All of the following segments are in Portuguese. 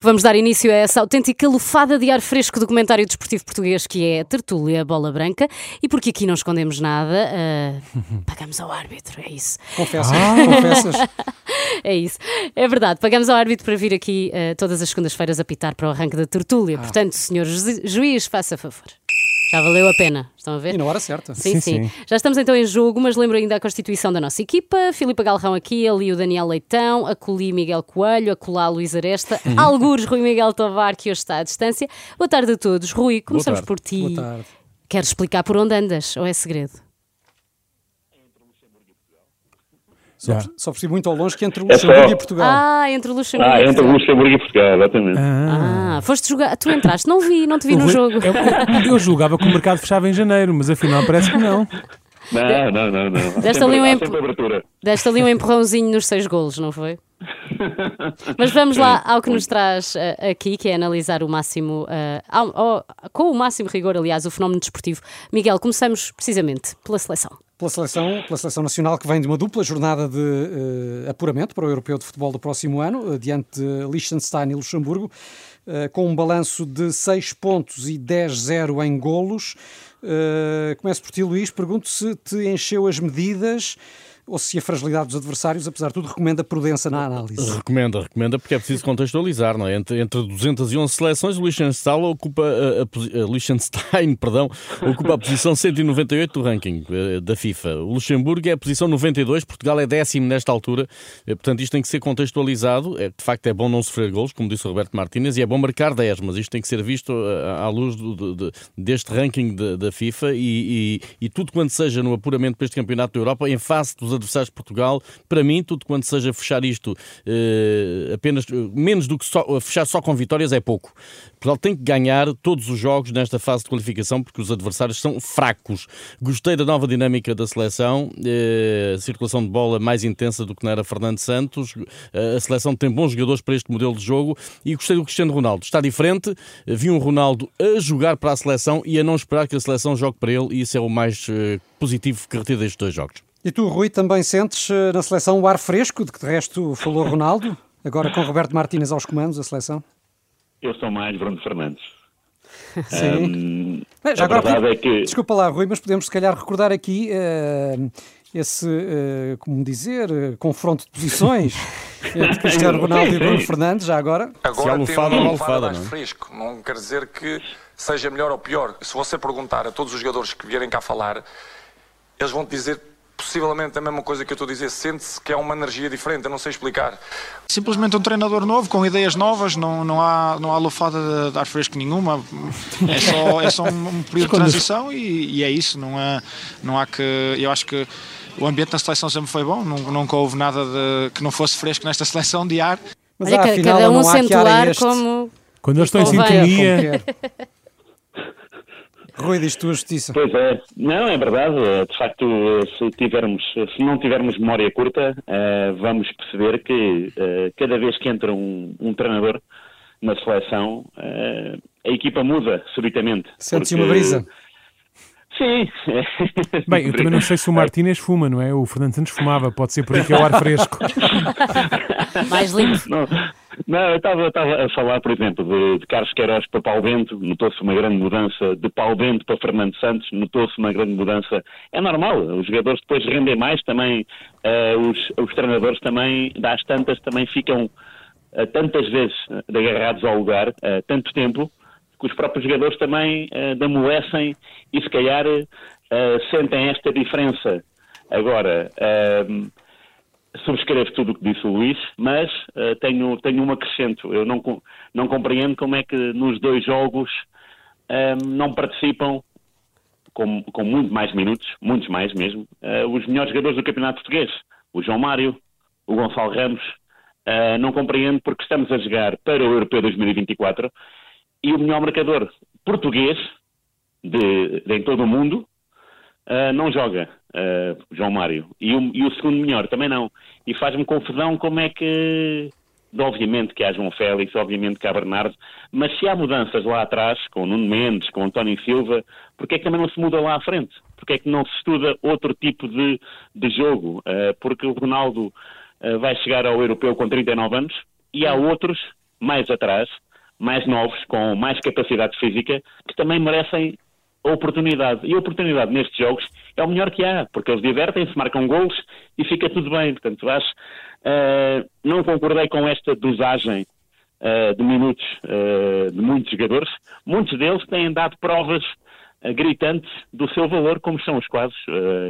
Vamos dar início a essa autêntica lufada de ar fresco do comentário desportivo português que é a Tertúlia Bola Branca e porque aqui não escondemos nada, uh, pagamos ao árbitro, é isso. Confessas, ah. confessas. é isso, é verdade, pagamos ao árbitro para vir aqui uh, todas as segundas-feiras apitar para o arranque da Tertúlia. Ah. Portanto, senhor juiz, faça favor. Já valeu a pena, estão a ver? E na hora certa. Sim, sim, sim, Já estamos então em jogo, mas lembro ainda a constituição da nossa equipa. Filipe Galrão aqui, ali o Daniel Leitão, a Coli Miguel Coelho, a Colá Luís Aresta, uhum. algures Rui Miguel Tovar, que hoje está à distância. Boa tarde a todos. Rui, começamos por ti. Boa tarde. Queres explicar por onde andas ou é segredo? Só, yeah. só percebi muito ao longe que entre Luxemburgo é e Portugal. Ah, entre Luxemburgo ah, e Portugal. entre Luxemburgo e Portugal, exatamente. Ah. ah, foste jogar. Tu entraste, não vi, não te vi no jogo. Eu, eu julgava que o mercado fechava em janeiro, mas afinal parece que não. Não, não, não, não. Deste ali, um emp... Ali um empurrãozinho nos seis golos, não foi? Mas vamos lá ao que nos traz uh, aqui, que é analisar o máximo, uh, ao, ao, com o máximo rigor, aliás, o fenómeno desportivo. Miguel, começamos precisamente pela seleção. Pela seleção, pela seleção nacional que vem de uma dupla jornada de uh, apuramento para o Europeu de Futebol do próximo ano, diante de Liechtenstein e Luxemburgo, com um balanço de 6 pontos e 10-0 em golos. começo por ti, Luís. Pergunto se te encheu as medidas ou se a fragilidade dos adversários, apesar de tudo, recomenda prudência na análise. Recomenda, recomenda, porque é preciso contextualizar, não é? Entre, entre 211 seleções, o Liechtenstein ocupa a, a, a, Liechtenstein, perdão, ocupa a posição 198 do ranking eh, da FIFA. O Luxemburgo é a posição 92, Portugal é décimo nesta altura, eh, portanto isto tem que ser contextualizado. É, de facto é bom não sofrer gols, como disse o Roberto Martínez, e é bom marcar 10, mas isto tem que ser visto eh, à luz do, de, deste ranking da FIFA e, e, e tudo quanto seja no apuramento para este campeonato da Europa, em face dos adversários de Portugal, para mim, tudo quanto seja fechar isto uh, apenas, uh, menos do que só, uh, fechar só com vitórias é pouco. Portugal tem que ganhar todos os jogos nesta fase de qualificação porque os adversários são fracos. Gostei da nova dinâmica da seleção, a circulação de bola mais intensa do que não era Fernando Santos. A seleção tem bons jogadores para este modelo de jogo e gostei do Cristiano Ronaldo. Está diferente, vi um Ronaldo a jogar para a seleção e a não esperar que a seleção jogue para ele e isso é o mais positivo que retiro destes dois jogos. E tu, Rui, também sentes eh, na seleção o ar fresco, de que de resto falou Ronaldo, agora com Roberto Martínez aos comandos, a seleção? Eu sou mais Bruno Fernandes. Sim. Um, já agora, é que... Desculpa lá, Rui, mas podemos se calhar recordar aqui uh, esse, uh, como dizer, uh, confronto de posições entre Cristiano Ronaldo e Bruno Fernandes, já agora. Agora tem um lufada mais não é? fresco, não quer dizer que seja melhor ou pior. Se você perguntar a todos os jogadores que vierem cá falar, eles vão te dizer possivelmente a mesma coisa que eu estou a dizer, sente-se que é uma energia diferente, eu não sei explicar. Simplesmente um treinador novo, com ideias novas, não, não, há, não há lufada de, ar fresco nenhuma, é só, é só um, um período de transição e, e, é isso, não há, não há que. Eu acho que o ambiente na seleção sempre foi bom, nunca houve nada de, que não fosse fresco nesta seleção de ar. Mas Olha, afinal, cada um sente o ar como. Quando eu estou em sintonia. Rui, diz tua justiça. Pois é, não, é verdade. De facto, se, tivermos, se não tivermos memória curta, uh, vamos perceber que uh, cada vez que entra um, um treinador na seleção, uh, a equipa muda subitamente. Sente-se uma brisa. Sim. Bem, eu também não sei se o Martínez fuma, não é? O Fernando Santos fumava, pode ser por aí que é o ar fresco. Mais limpo. Não, não eu estava a falar, por exemplo, de, de Carlos Queiroz para Paulo Bento, notou-se uma grande mudança, de Paulo Bento para Fernando Santos, notou-se uma grande mudança. É normal, os jogadores depois rendem mais, também uh, os, os treinadores também, das tantas, também ficam uh, tantas vezes agarrados ao lugar, uh, tanto tempo, que os próprios jogadores também uh, e se calhar uh, sentem esta diferença. Agora, uh, subscrevo tudo o que disse o Luís, mas uh, tenho, tenho um acrescento. Eu não, não compreendo como é que nos dois jogos não participam com, com muito mais minutos, muitos mais mesmo, os melhores jogadores do Campeonato Português. O João Mário, o Gonçalo Ramos. não compreendo porque estamos a jogar para o Europeu 2024 e o melhor marcador português de, de em todo o mundo uh, não joga, uh, João Mário. E o, e o, segundo melhor também não. E faz-me confusão como é que. Obviamente que há João Félix, obviamente que há Bernardo, mas se há mudanças lá atrás, com Nuno Mendes, com António Silva, porque é que também não se muda lá à frente? Porque é que não se estuda outro tipo de, de jogo? Uh, porque o Ronaldo vai chegar ao europeu com 39 anos e há outros mais atrás, mais novos, com mais capacidade física, que também merecem a oportunidade. E a oportunidade nestes jogos é o melhor que há, porque eles divertem-se, marcam gols e fica tudo bem. Portanto, acho, uh, não concordei com esta dosagem uh, de minutos uh, de muitos jogadores. Muitos deles têm dado provas gritantes do seu valor, como são os quadros,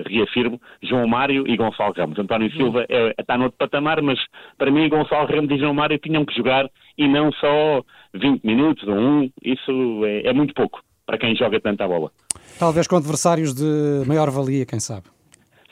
reafirmo, João Mário e Gonçalo Ramos. António Silva é, está no outro patamar, mas para mim Gonçalo Ramos e João Mário tinham que jogar e não só 20 minutos ou um, isso é, é muito pouco para quem joga tanta bola. Talvez com adversários de maior valia, quem sabe.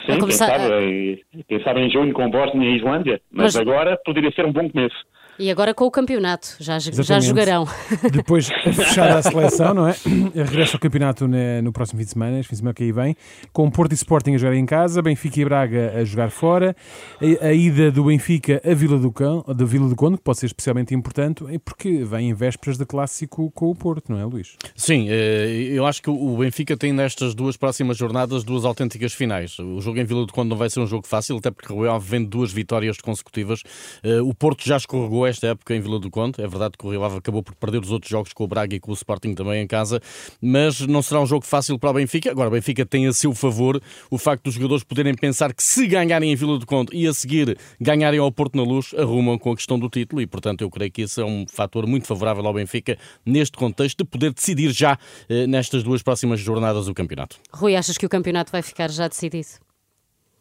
Sim, começar... quem, sabe, quem sabe em junho com Bósnia e Islândia, mas, mas agora poderia ser um bom começo. E agora com o campeonato, já, já jogarão. Depois fechada a seleção, não é? Regressa ao campeonato no próximo fim de semana, este fim de semana que aí vem, com Porto e Sporting a jogar em casa, Benfica e Braga a jogar fora, a, a ida do Benfica a Vila do, Cão, da Vila do Conde, que pode ser especialmente importante, porque vem em vésperas de clássico com o Porto, não é, Luís? Sim, eh, eu acho que o Benfica tem nestas duas próximas jornadas duas autênticas finais. O jogo em Vila do Conde não vai ser um jogo fácil, até porque o Real vem duas vitórias consecutivas. Eh, o Porto já escorregou esta época em Vila do Conde. É verdade que o Rio Ave acabou por perder os outros jogos com o Braga e com o Sporting também em casa, mas não será um jogo fácil para o Benfica. Agora, o Benfica tem a seu favor o facto dos jogadores poderem pensar que se ganharem em Vila do Conde e a seguir ganharem ao Porto na Luz, arrumam com a questão do título e, portanto, eu creio que esse é um fator muito favorável ao Benfica neste contexto de poder decidir já eh, nestas duas próximas jornadas o campeonato. Rui, achas que o campeonato vai ficar já decidido?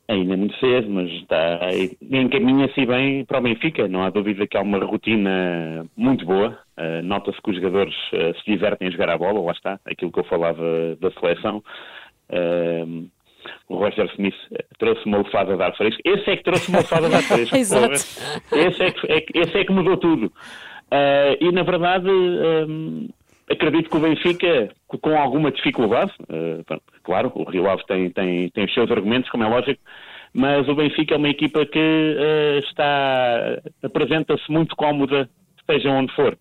Ainda é muito cedo, mas está, encaminha-se bem para o Benfica. Não há dúvida que há uma rotina muito boa. Uh, Nota-se que os jogadores uh, se divertem a jogar a bola, lá está, aquilo que eu falava da seleção. Uh, o Roger Smith trouxe uma lufada de ar fresco. Esse é que trouxe uma lufada de ar fresco. Exato. Esse é, que, é, esse é que mudou tudo. e, na verdade, acredito que o Benfica, com alguma dificuldade, uh, claro, o Rio Ave tem, tem, tem os seus argumentos, como é lógico, mas o Benfica é uma equipa que uh, está apresenta-se muito cómoda, seja onde for.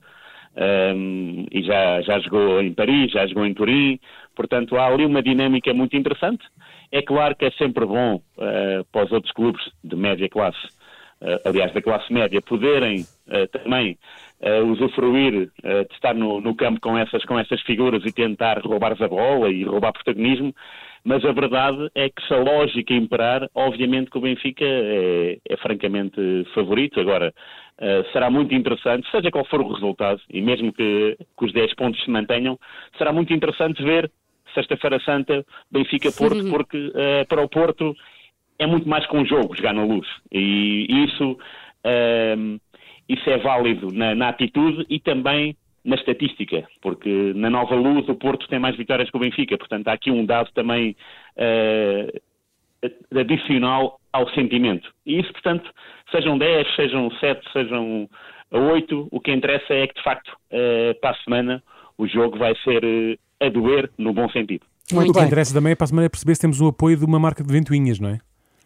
Um, e já, já jogou em Paris, já jogou em Turim, portanto há ali uma dinâmica muito interessante. É claro que é sempre bom uh, para os outros clubes de média classe, aliás, da classe média, poderem também uh, usufruir uh, de estar no, no, campo com essas, com essas figuras e tentar roubar a bola e roubar protagonismo, mas a verdade é que se a lógica imperar, obviamente que o Benfica é, é francamente favorito. Agora, uh, será muito interessante, seja qual for o resultado, e mesmo que, que os 10 pontos se mantenham, será muito interessante ver Sexta-feira Santa, Benfica-Porto, porque uh, para o Porto é muito mais que um jogo jogar na luz. E isso uh, isso é válido na, na atitude e também na estatística, porque na nova luz o Porto tem mais vitórias que o Benfica, portanto há aqui um dado também uh, adicional ao sentimento. E isso, portanto, sejam 10, sejam 7, sejam 8, o que interessa é que, de facto, uh, para a semana o jogo vai ser uh, a doer no bom sentido. Muito o que interessa também é para a semana perceber se temos o apoio de uma marca de ventoinhas, não é?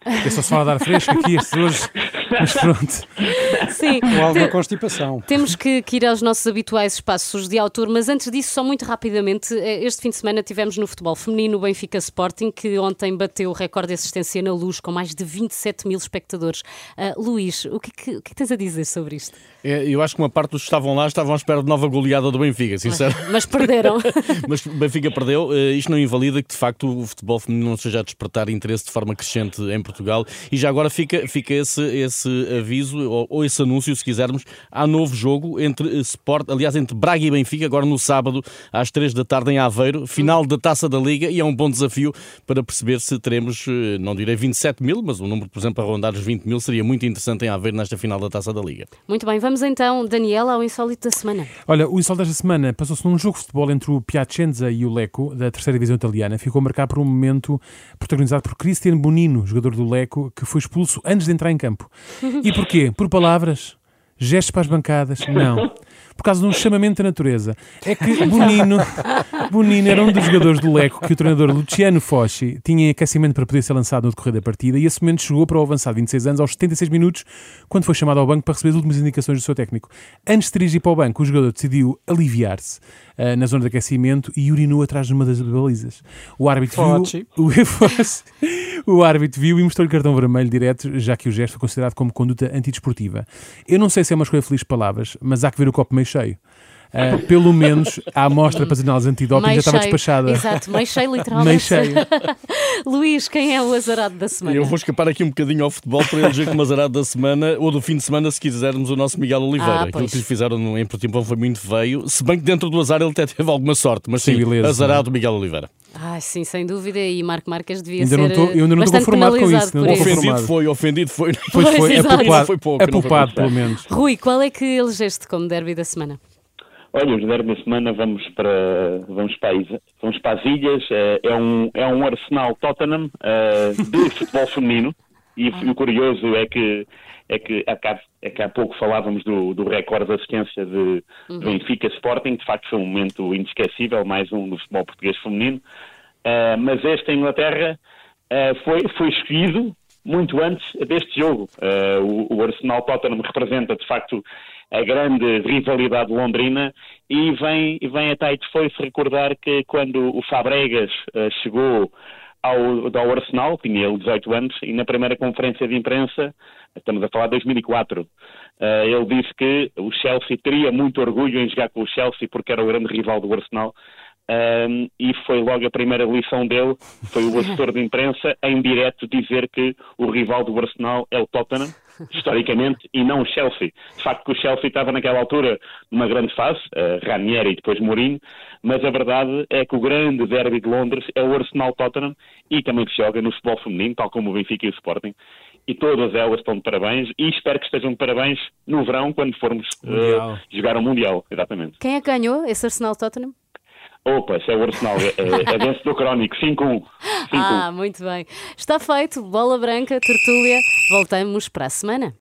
É só se fala de ar fresco aqui, hoje. Mas pronto. Sim. Ou alguma constipação. Temos que, que, ir aos nossos habituais espaços de autor, mas antes disso, só muito rapidamente, eh, este fim de semana tivemos no futebol feminino o Benfica Sporting, que ontem bateu o recorde de assistência na luz com mais de 27 mil espectadores. Uh, Luís, o que, que, o que tens a dizer sobre isto? É, eu acho que uma parte dos que estavam lá estavam à espera de nova goleada do Benfica, sincero. Mas, mas perderam. mas o Benfica perdeu. Uh, isto não invalida que, de facto, o futebol feminino não seja a despertar interesse de forma crescente em Portugal. E já agora fica, fica esse, esse aviso, ou, ou esse anúncio, se quisermos. Há novo jogo entre Sport, aliás, entre Braga e Benfica, agora no sábado, às 3 da tarde em Aveiro, final da Taça da Liga, e é um bom desafio para perceber se teremos, eh, não direi 27 mil, mas um número, por exemplo, a rondar os 20 mil, seria muito interessante em Aveiro nesta final da Taça da Liga. Muito bem, vamos então, Daniela, ao insólito da semana. Olha, o insólito desta semana passou-se num jogo de futebol entre o Piacenza e o Lecco, da terceira divisão italiana. Ficou marcado por um momento protagonizado por Cristian Bonino, jogador do Lecco, que foi expulso antes de entrar em campo. E porquê? Por palavras? Gestos para as bancadas? Não. Por causa de um chamamento da natureza. É que Bonino, Bonino era um dos jogadores do Leco que o treinador Luciano Foschi tinha em aquecimento para poder ser lançado no decorrer da partida e esse momento chegou para o avançado de 26 anos aos 76 minutos, quando foi chamado ao banco para receber as últimas indicações do seu técnico. Antes de dirigir para o banco, o jogador decidiu aliviar-se uh, na zona de aquecimento e urinou atrás de uma das balizas. O árbitro Foschi. viu... O, o árbitro viu e mostrou-lhe cartão vermelho direto, já que o gesto foi considerado como conduta antidesportiva. Eu não sei se é uma escolha feliz de palavras, mas há que ver o copo meio cheio. Uh, pelo menos a amostra para as análises antidoping já estava despachada. Exato, meio cheio, literalmente. Meio cheio. Luís, quem é o azarado da semana? Eu vou escapar aqui um bocadinho ao futebol para eleger como azarado da semana ou do fim de semana, se quisermos, o nosso Miguel Oliveira. Ah, Aquilo que lhe fizeram em Portimão foi muito feio, se bem que dentro do azar ele até teve alguma sorte, mas sim, sim beleza, azarado Miguel Oliveira. Ah, sim, sem dúvida, e Marco Marques devia ainda ser não tô, Eu ainda não estou conformado com isso. Não ofendido foi, ofendido foi. Pois foi, é poupado, foi pouco, é poupado pelo menos. Rui, qual é que elegeste como derby da semana? Olha, o derby da semana vamos para, vamos para, vamos para as ilhas. É, é um, é um Arsenal Tottenham uh, de futebol feminino. E o curioso é que, é que, há, é que há pouco falávamos do, do recorde de assistência de, uhum. Benfica Sporting. De facto, foi um momento inesquecível, mais um do futebol português feminino. Uh, mas este em Inglaterra uh, foi, foi escolhido muito antes deste jogo. Uh, o, o Arsenal Tottenham representa, de facto, a grande rivalidade londrina e vem, vem até aí foi-se recordar que quando o Fabregas uh, chegou ao, ao Arsenal, tinha ele 18 anos, e na primeira conferência de imprensa, estamos a falar de 2004, uh, ele disse que o Chelsea teria muito orgulho em jogar com o Chelsea porque era o grande rival do Arsenal um, e foi logo a primeira lição dele, foi o assessor de imprensa, em direto dizer que o rival do Arsenal é o Tottenham, historicamente, e não o Chelsea. De facto que o Chelsea estava naquela altura numa grande fase, uh, Ranieri e depois Mourinho, mas a verdade é que o grande derby de Londres é o Arsenal-Tottenham e também se joga no futebol feminino, tal como o Benfica e o Sporting. E todas elas estão de parabéns e espero que estejam de parabéns no verão, quando formos uh, jogar o Mundial. Exatamente. Quem é que ganhou esse Arsenal-Tottenham? Opa, esse é o Arsenal, é, é, é vencedor crónico, 5-1. Ah, muito bem. Está feito, bola branca, tertúlia. Voltamos para a semana.